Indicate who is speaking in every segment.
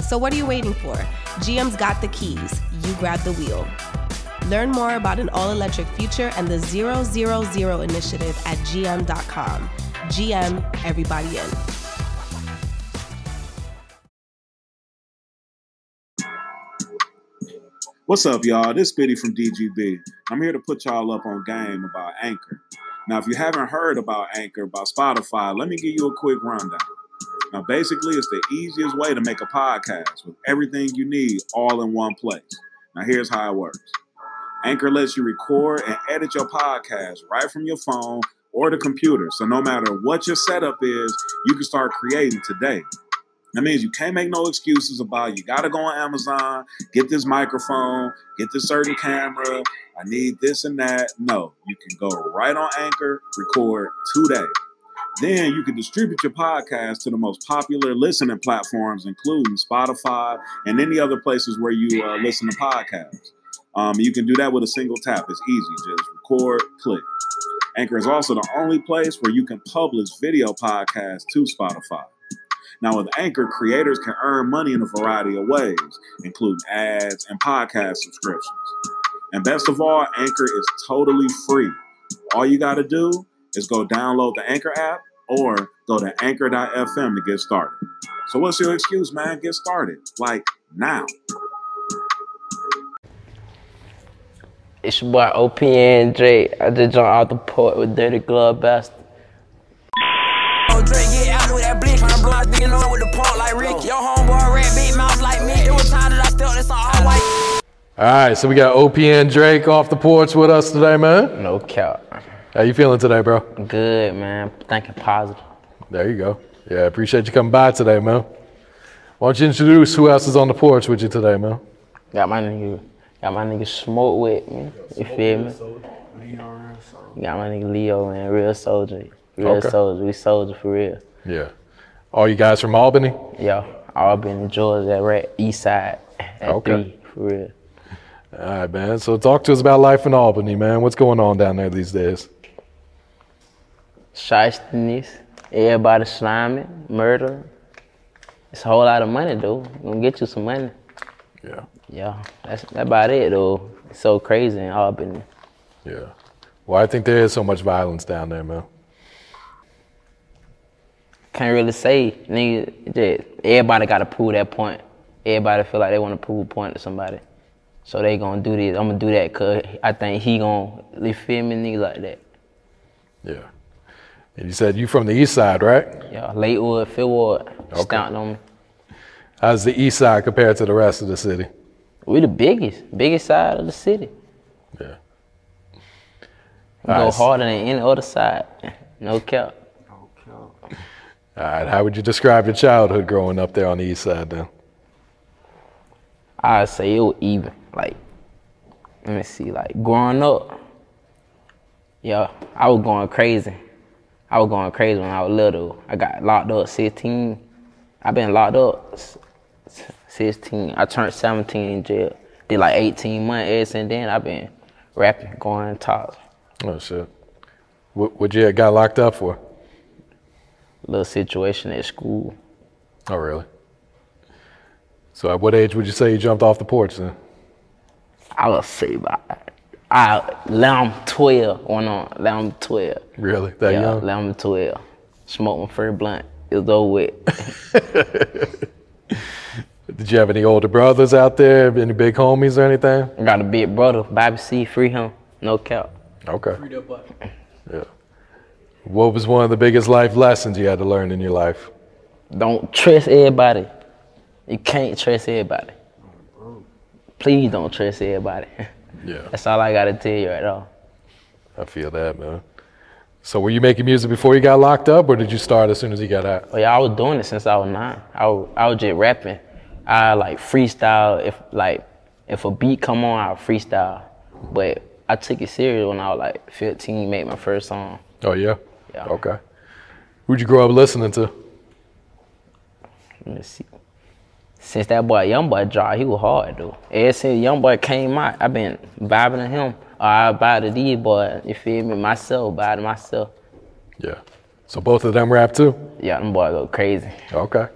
Speaker 1: So, what are you waiting for? GM's got the keys. You grab the wheel. Learn more about an all electric future and the 000 initiative at gm.com. GM, everybody in.
Speaker 2: What's up, y'all? This Biddy from DGB. I'm here to put y'all up on game about Anchor. Now, if you haven't heard about Anchor by Spotify, let me give you a quick rundown. Now, basically, it's the easiest way to make a podcast with everything you need all in one place. Now, here's how it works Anchor lets you record and edit your podcast right from your phone or the computer. So, no matter what your setup is, you can start creating today. That means you can't make no excuses about you got to go on Amazon, get this microphone, get this certain camera. I need this and that. No, you can go right on Anchor, record today. Then you can distribute your podcast to the most popular listening platforms, including Spotify and any other places where you uh, listen to podcasts. Um, you can do that with a single tap. It's easy. Just record, click. Anchor is also the only place where you can publish video podcasts to Spotify. Now, with Anchor, creators can earn money in a variety of ways, including ads and podcast subscriptions. And best of all, Anchor is totally free. All you got to do is go download the Anchor app or go to anchor.fm to get started. So, what's your excuse, man? Get started. Like now.
Speaker 3: It's your boy OPN J. I just jumped out the port with Dirty Glove Bastard.
Speaker 4: Oh, Dre, get out with that blitz. I'm blowing niggas on with the pump like Rick. Oh. Your homeboy red big mouth like me. It was time that I felt this all white.
Speaker 5: All right, so we got OPN Drak off the porch with us today, man.
Speaker 3: No cap.
Speaker 5: How you feeling today, bro?
Speaker 3: Good, man. Thinking positive.
Speaker 5: There you go. Yeah, appreciate you coming by today, man. Why don't you introduce who else is on the porch with you today, man?
Speaker 3: Got my nigga, got my nigga Smoke with me. You feel me? Got my nigga Leo, man. Real soldier. Real
Speaker 5: Okay.
Speaker 3: soldier. We soldier for real.
Speaker 5: Yeah. All you guys from Albany?
Speaker 3: Yo, Albany, been in Georgia, right east side at
Speaker 5: Okay.
Speaker 3: three, for real.
Speaker 5: All right, man. So talk to us about life in Albany, man. What's going on down there these days?
Speaker 3: Shiestiness, everybody sliming, murder. It's a whole lot of money, though. Gonna get you some money.
Speaker 5: Yeah.
Speaker 3: Yeah, that's that about it, though. It's so crazy in Albany.
Speaker 5: Yeah. Well, I think there is so much violence down there, man.
Speaker 3: Can't really say, nigga. Just, everybody got to prove that point. Everybody feel like they want to prove a point to somebody. So they gonna do this. I'm gonna do that cause I think he gonna, you feel me, nigga like that.
Speaker 5: Yeah. And you said you from the east side, right?
Speaker 3: Yeah, Lakewood, Fillwood,
Speaker 5: Okay.
Speaker 3: stamped on me.
Speaker 5: How's the east side compared to the rest of the city?
Speaker 3: We the biggest, biggest side of the city.
Speaker 5: Yeah.
Speaker 3: We go
Speaker 5: Nice.
Speaker 3: harder than any other side. No cap.
Speaker 5: All right. How would you describe your childhood growing up there on the east side then?
Speaker 3: I'd say it was even. Like, let me see, like growing up, yeah, I was going crazy. I was going crazy when I was little. I got locked up 16. I've been locked up s- s- 16. I turned 17 in jail. Did like 18 months ever since then. I've been rapping, going talks.
Speaker 5: Oh, shit. What, what you got locked up for?
Speaker 3: Little situation at school.
Speaker 5: Oh, really? So at what age would you say you jumped off the porch then?
Speaker 3: I would say about I lamb 12 went on lamb 12.
Speaker 5: Really? That
Speaker 3: yeah,
Speaker 5: young?
Speaker 3: lamb 12. Smoked my first blunt. It was over with.
Speaker 5: Did you have any older brothers out there? Any big homies or anything?
Speaker 3: I got a big brother, Bobby C. Free him. No cap.
Speaker 5: Okay. Yeah. What was one of the biggest life lessons you had to learn in your life?
Speaker 3: Don't trust everybody. You can't trust everybody. Please don't trust everybody.
Speaker 5: Yeah.
Speaker 3: That's all I gotta tell you right now.
Speaker 5: I feel that, man. So were you making music before you got locked up, or did you start as soon as you got out?
Speaker 3: Oh yeah, I was doing it since I was nine. I was, I was just rapping I like freestyle if like if a beat come on, I freestyle. But I took it serious when I was like 15, made my first song.
Speaker 5: Oh yeah.
Speaker 3: Yeah.
Speaker 5: Okay. Who'd you grow up listening to?
Speaker 3: Let me see. Since that boy Young Boy dropped, he was hard though. Ever since Young Boy came out, i been vibing to him. Or I vibe to these boys, you feel me? Myself, vibe to myself.
Speaker 5: Yeah. So both of them rap too.
Speaker 3: Yeah, them boy go crazy.
Speaker 5: Okay.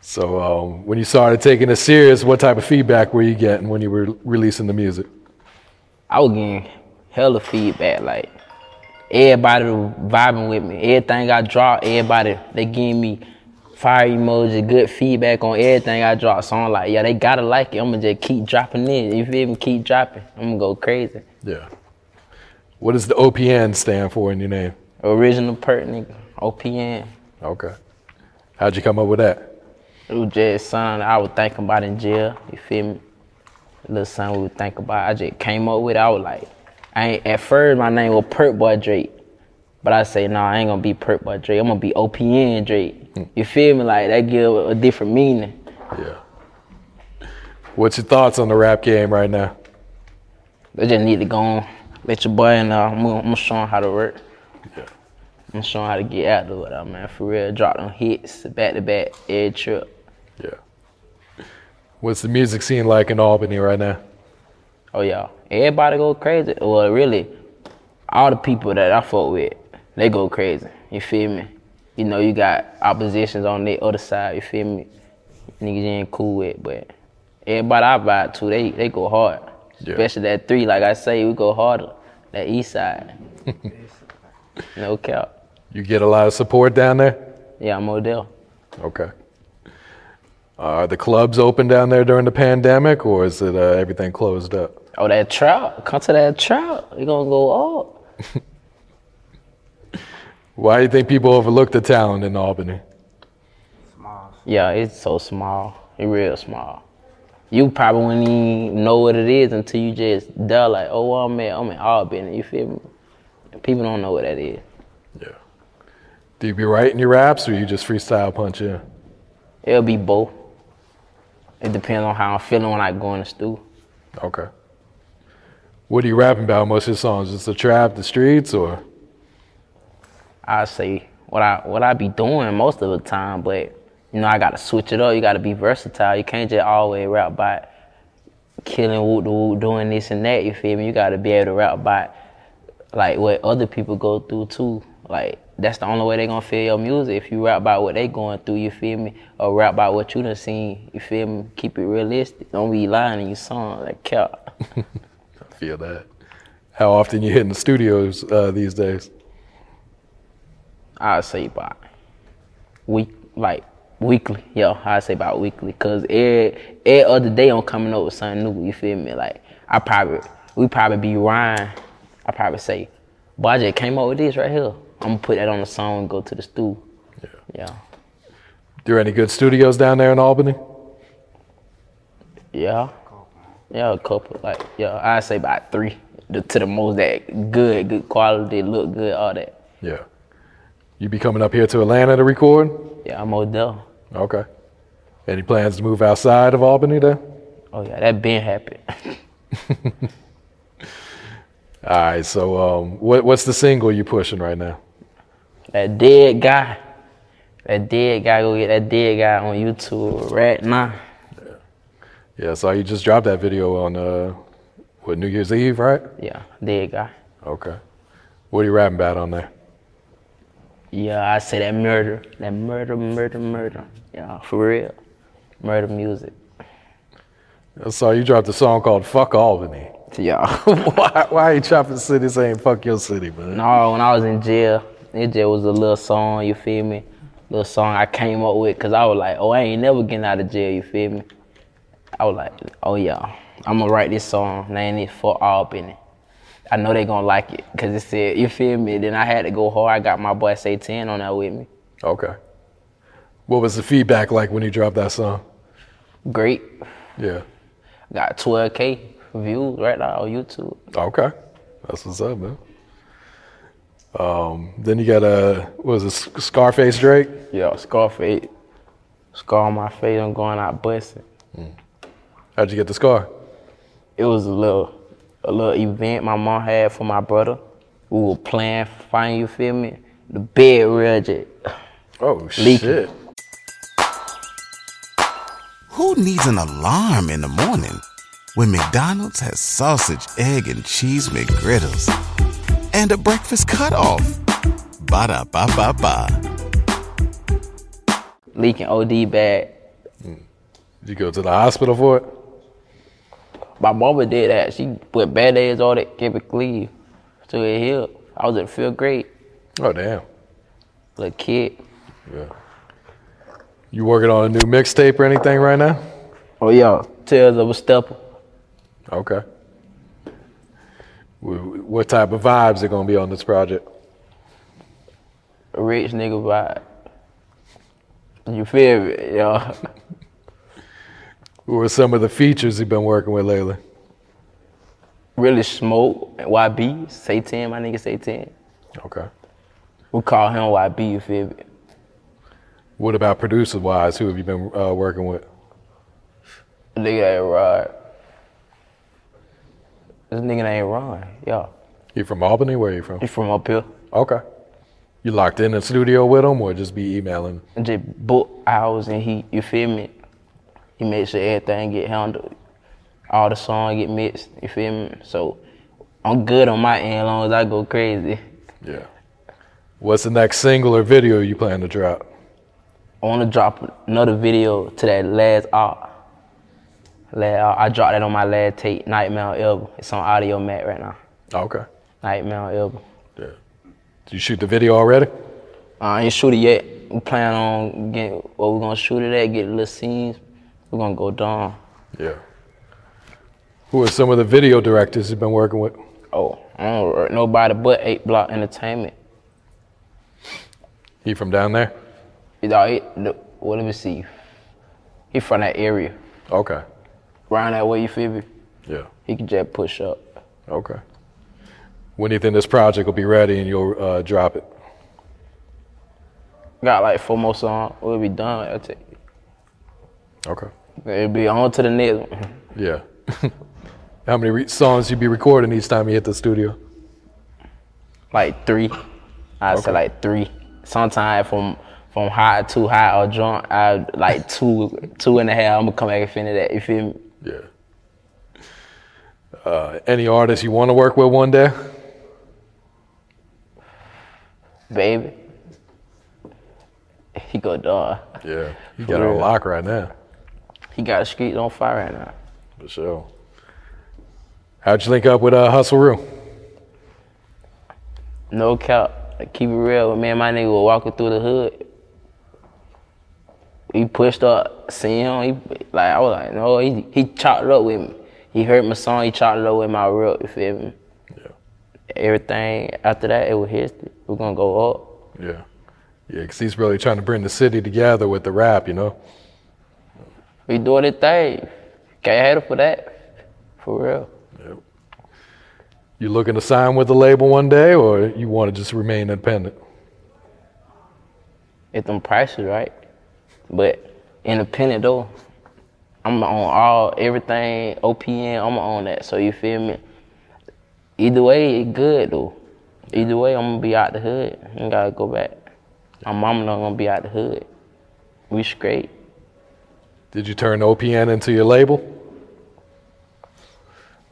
Speaker 5: So um, when you started taking it serious, what type of feedback were you getting when you were releasing the music?
Speaker 3: I was getting hella feedback. Like everybody vibing with me. Everything I dropped, everybody they give me fire emoji, good feedback on everything I drop. So I'm like, yeah, they gotta like it. I'm gonna just keep dropping it. If You feel me? Keep dropping. I'm gonna go crazy.
Speaker 5: Yeah. What does the OPN stand for in your name?
Speaker 3: Original Perk nigga. OPN.
Speaker 5: Okay. How'd you come up with that?
Speaker 3: It was just something I was thinking about in jail. You feel me? A little something we would think about. I just came up with it. I was like, I ain't, at first my name was Perk Boy Drake. But I say, no, nah, I ain't gonna be Perk Boy Drake. I'm gonna be OPN Drak. You feel me? Like that give a different meaning.
Speaker 5: Yeah. What's your thoughts on the rap game right now?
Speaker 3: They just need to go on, let your boy know. I'm gonna, I'm gonna show him how to work.
Speaker 5: Yeah.
Speaker 3: I'm gonna show how to get out of it, man. For real, drop them hits back to back every trip.
Speaker 5: Yeah. What's the music scene like in Albany right now?
Speaker 3: Oh yeah, everybody go crazy. Well, really, all the people that I fuck with, they go crazy. You feel me? You know, you got oppositions on the other side. You feel me? Niggas you ain't cool with, but everybody I vibe to, they they go hard.
Speaker 5: Yeah.
Speaker 3: Especially that three, like I say, we go harder. That east side. no cap.
Speaker 5: You get a lot of support down there?
Speaker 3: Yeah, I'm Odell.
Speaker 5: Okay. Are the clubs open down there during the pandemic, or is it uh, everything closed up?
Speaker 3: Oh, that trout. Come to that trout. You gonna go up.
Speaker 5: Why do you think people overlook the talent in Albany? Small.
Speaker 3: Yeah, it's so small. It real small. You probably wouldn't even know what it is until you just there like, oh, well, I'm at, I'm in Albany. You feel me? People don't know what that is.
Speaker 5: Yeah. Do you be writing your raps, or you just freestyle punch in?
Speaker 3: It'll be both. It depends on how I'm feeling when I go in the stew.
Speaker 5: Okay. What are you rapping about most of your songs? Just the trap, the streets, or?
Speaker 3: I say what I what I be doing most of the time, but you know I gotta switch it up. You gotta be versatile. You can't just always rap by killing whoop the whoop, doing this and that. You feel me? You gotta be able to rap by like what other people go through too. Like that's the only way they gonna feel your music. If you rap about what they going through, you feel me? Or rap about what you done seen, you feel me? Keep it realistic. Don't be lying in your song like cap.
Speaker 5: I feel that. How often you hit in the studios uh, these days?
Speaker 3: I'd say about week, like weekly. Yo, I'd say about weekly. Cause every, every other day I'm coming up with something new. You feel me? Like I probably, we probably be rhyme. I probably say, boy, I just came up with this right here. I'm gonna put that on the song and go to the stew.
Speaker 5: Yeah.
Speaker 3: Yeah.
Speaker 5: there any good studios down there in Albany?
Speaker 3: Yeah. Yeah, a couple. Like, yeah, I'd say about three. The, to the most that good, good quality, look good, all that.
Speaker 5: Yeah. You be coming up here to Atlanta to record?
Speaker 3: Yeah, I'm Odell.
Speaker 5: Okay. Any plans to move outside of Albany then?
Speaker 3: Oh yeah, that been happened.
Speaker 5: All right. So, um, what, what's the single you pushing right now?
Speaker 3: that dead guy. That dead guy, go get that dead guy on YouTube right now.
Speaker 5: Yeah. So you just dropped that video on uh, what New Year's Eve, right?
Speaker 3: Yeah, dead guy.
Speaker 5: Okay. What are you rapping about on there?
Speaker 3: Yeah, I say that murder, that murder, murder, murder. Yeah, for real. Murder music.
Speaker 5: I saw you dropped a song called "Fuck Albany."
Speaker 3: Yeah.
Speaker 5: why, why are you chopping city saying "fuck your city," man?
Speaker 3: no, when I was in jail, it just was a little song, you feel me? Little song I came up with because I was like, oh, I ain't never getting out of jail, you feel me? I was like, oh yeah, I'm gonna write this song, name it for Albany. I know they gonna like it because it said, you feel me? Then I had to go hard. I got my boy Say 10 on that with me.
Speaker 5: Okay. What was the feedback like when you dropped that song?
Speaker 3: Great.
Speaker 5: Yeah.
Speaker 3: Got 12K views right now on YouTube.
Speaker 5: Okay. That's what's up, man. Um, then you got a what was it Scarface Drake?
Speaker 3: Yeah, Scarface. Scar on my face, I'm going out busting.
Speaker 5: How'd you get the scar?
Speaker 3: It was a little a little event my mom had for my brother. We were playing fine, you feel me? The bed real jet.
Speaker 5: Oh
Speaker 3: Leaking.
Speaker 5: shit!
Speaker 6: Who needs an alarm in the morning when McDonald's has sausage, egg, and cheese McGriddles and a breakfast cutoff? Ba da ba ba ba.
Speaker 3: Leaking OD bad. Hmm.
Speaker 5: Did you go to the hospital for it?
Speaker 3: My mama did that. She put band-aids on it, kept it clean. So it healed. I was in fifth grade.
Speaker 5: Oh damn!
Speaker 3: Little kid.
Speaker 5: Yeah. You working on a new mixtape or anything right now?
Speaker 3: Oh yeah. Tales of a stepper.
Speaker 5: Okay. What type of vibes are gonna be on this project?
Speaker 3: A rich nigga vibe. You feel me? Yeah.
Speaker 5: Who are some of the features you've been working with lately?
Speaker 3: really smoke. YB, say 10, my nigga say 10.
Speaker 5: Okay.
Speaker 3: We call him YB, you feel me?
Speaker 5: What about producers wise? Who have you been uh, working with?
Speaker 3: Nigga ain't Rod. This nigga ain't Ron. Yeah.
Speaker 5: You from Albany? Where are you from?
Speaker 3: He from up here.
Speaker 5: Okay. You locked in the studio with him, or just be emailing?
Speaker 3: Just book hours and he, you feel me? He make sure everything get handled. All the songs get mixed, you feel me? So I'm good on my end as long as I go crazy.
Speaker 5: Yeah. What's the next single or video you plan to drop?
Speaker 3: I want to drop another video to that last art. Last. I dropped that on my last tape, Nightmare Elbow. It's on Audiomack right now.
Speaker 5: Okay.
Speaker 3: Nightmare Elbow.
Speaker 5: Yeah. Did you shoot the video already?
Speaker 3: I ain't shoot it yet. We plan on getting what we're gonna shoot it at, get little scenes. We're gonna go down.
Speaker 5: Yeah. Who are some of the video directors you've been working with?
Speaker 3: Oh, I don't work nobody but Eight Block Entertainment.
Speaker 5: He from down there?
Speaker 3: You know, he, the, well, let me see. He from that area.
Speaker 5: Okay.
Speaker 3: Around that way, you feel me?
Speaker 5: Yeah.
Speaker 3: He can just push up.
Speaker 5: Okay. When do you think this project will be ready and you'll uh, drop it?
Speaker 3: Got like four more songs. We'll be done. That's it.
Speaker 5: Okay.
Speaker 3: It'll be on to the next one.
Speaker 5: Yeah. How many re- songs you be recording each time you hit the studio?
Speaker 3: Like three. I
Speaker 5: Okay.
Speaker 3: say like three. Sometimes from from high to high or drunk, I like two two and a half. I'm gonna come back and finish that. You feel me?
Speaker 5: Yeah. Uh, any artists you want to work with one day?
Speaker 3: Baby. He go dog.
Speaker 5: Yeah. You
Speaker 3: For
Speaker 5: got it on lock right now.
Speaker 3: He got the streets on fire right now.
Speaker 5: For sure. How'd you link up with uh, Hustle Rue?
Speaker 3: No cap. Keep it real. Me and my nigga was walking through the hood. He pushed up, seen him. He like I was like, no. He he chopped up with me. He heard my song. He chopped up with my real. You feel me?
Speaker 5: Yeah.
Speaker 3: Everything after that, it was history. We're gonna go up.
Speaker 5: Yeah. Yeah, because he's really trying to bring the city together with the rap, you know?
Speaker 3: We doing it thing. Can't hate him for that. For real.
Speaker 5: Yep. You looking to sign with the label one day, or you want to just remain independent?
Speaker 3: If them prices right. But independent though, I'm on all everything OPN. I'm on that. So you feel me? Either way, it good though. Either way, I'm gonna be out the hood. I gotta go back. My mama not gonna be out the hood. We straight.
Speaker 5: Did you turn OPN into your label?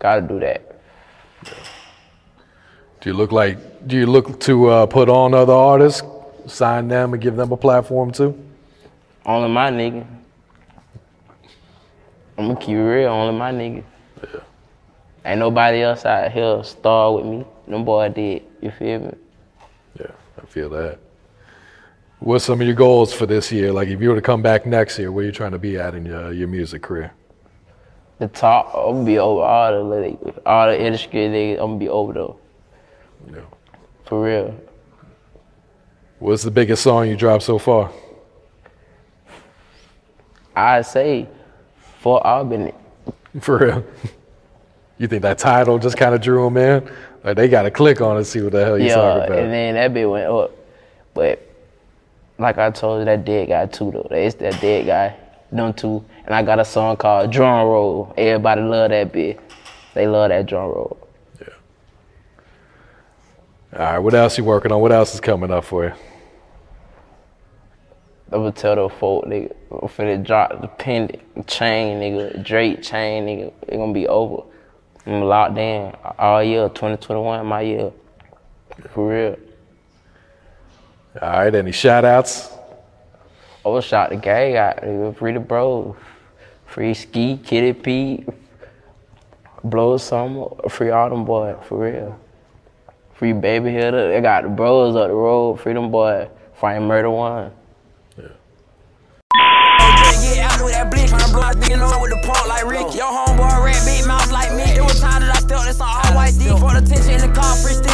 Speaker 3: Gotta do that.
Speaker 5: Do you look like? Do you look to uh, put on other artists, sign them, and give them a platform too?
Speaker 3: Only my nigga. I'm gonna keep it real. Only my nigga. Yeah. Ain't nobody else out here star with me. No boy did. You feel me?
Speaker 5: Yeah, I feel that. What's some of your goals for this year? Like, if you were to come back next year, where you trying to be at in your, your music career?
Speaker 3: The top, I'm gonna be over all the like, all the industry niggas. I'm gonna be over though.
Speaker 5: Yeah.
Speaker 3: For real.
Speaker 5: What's the biggest song you dropped so far?
Speaker 3: I say, for Albany.
Speaker 5: For real? You think that title just kind of drew them in? Like they got to click on it, see what the hell you
Speaker 3: Yeah,
Speaker 5: talking about.
Speaker 3: and then that bit went up. But like I told you, that dead guy too though. It's that dead guy, them two. And I got a song called Drum Roll. Everybody love that bit. They love that drum roll. Yeah.
Speaker 5: All right, what else you working on? What else is coming up for you?
Speaker 3: I'm gonna tell the folk, nigga, I'm finna drop the pendant chain, nigga, Drake chain, nigga. It gonna be over. I'm locked in all year, 2021, my year. For real.
Speaker 5: All right, any shout outs?
Speaker 3: Overshot the gang out, nigga. Free the bros. Free Ski, Kitty Pete, Blow Summer, free all them boys, for real. Free Baby Hitter. They got the bros up the road, Freedom Boy, Find Murder One.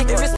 Speaker 4: Get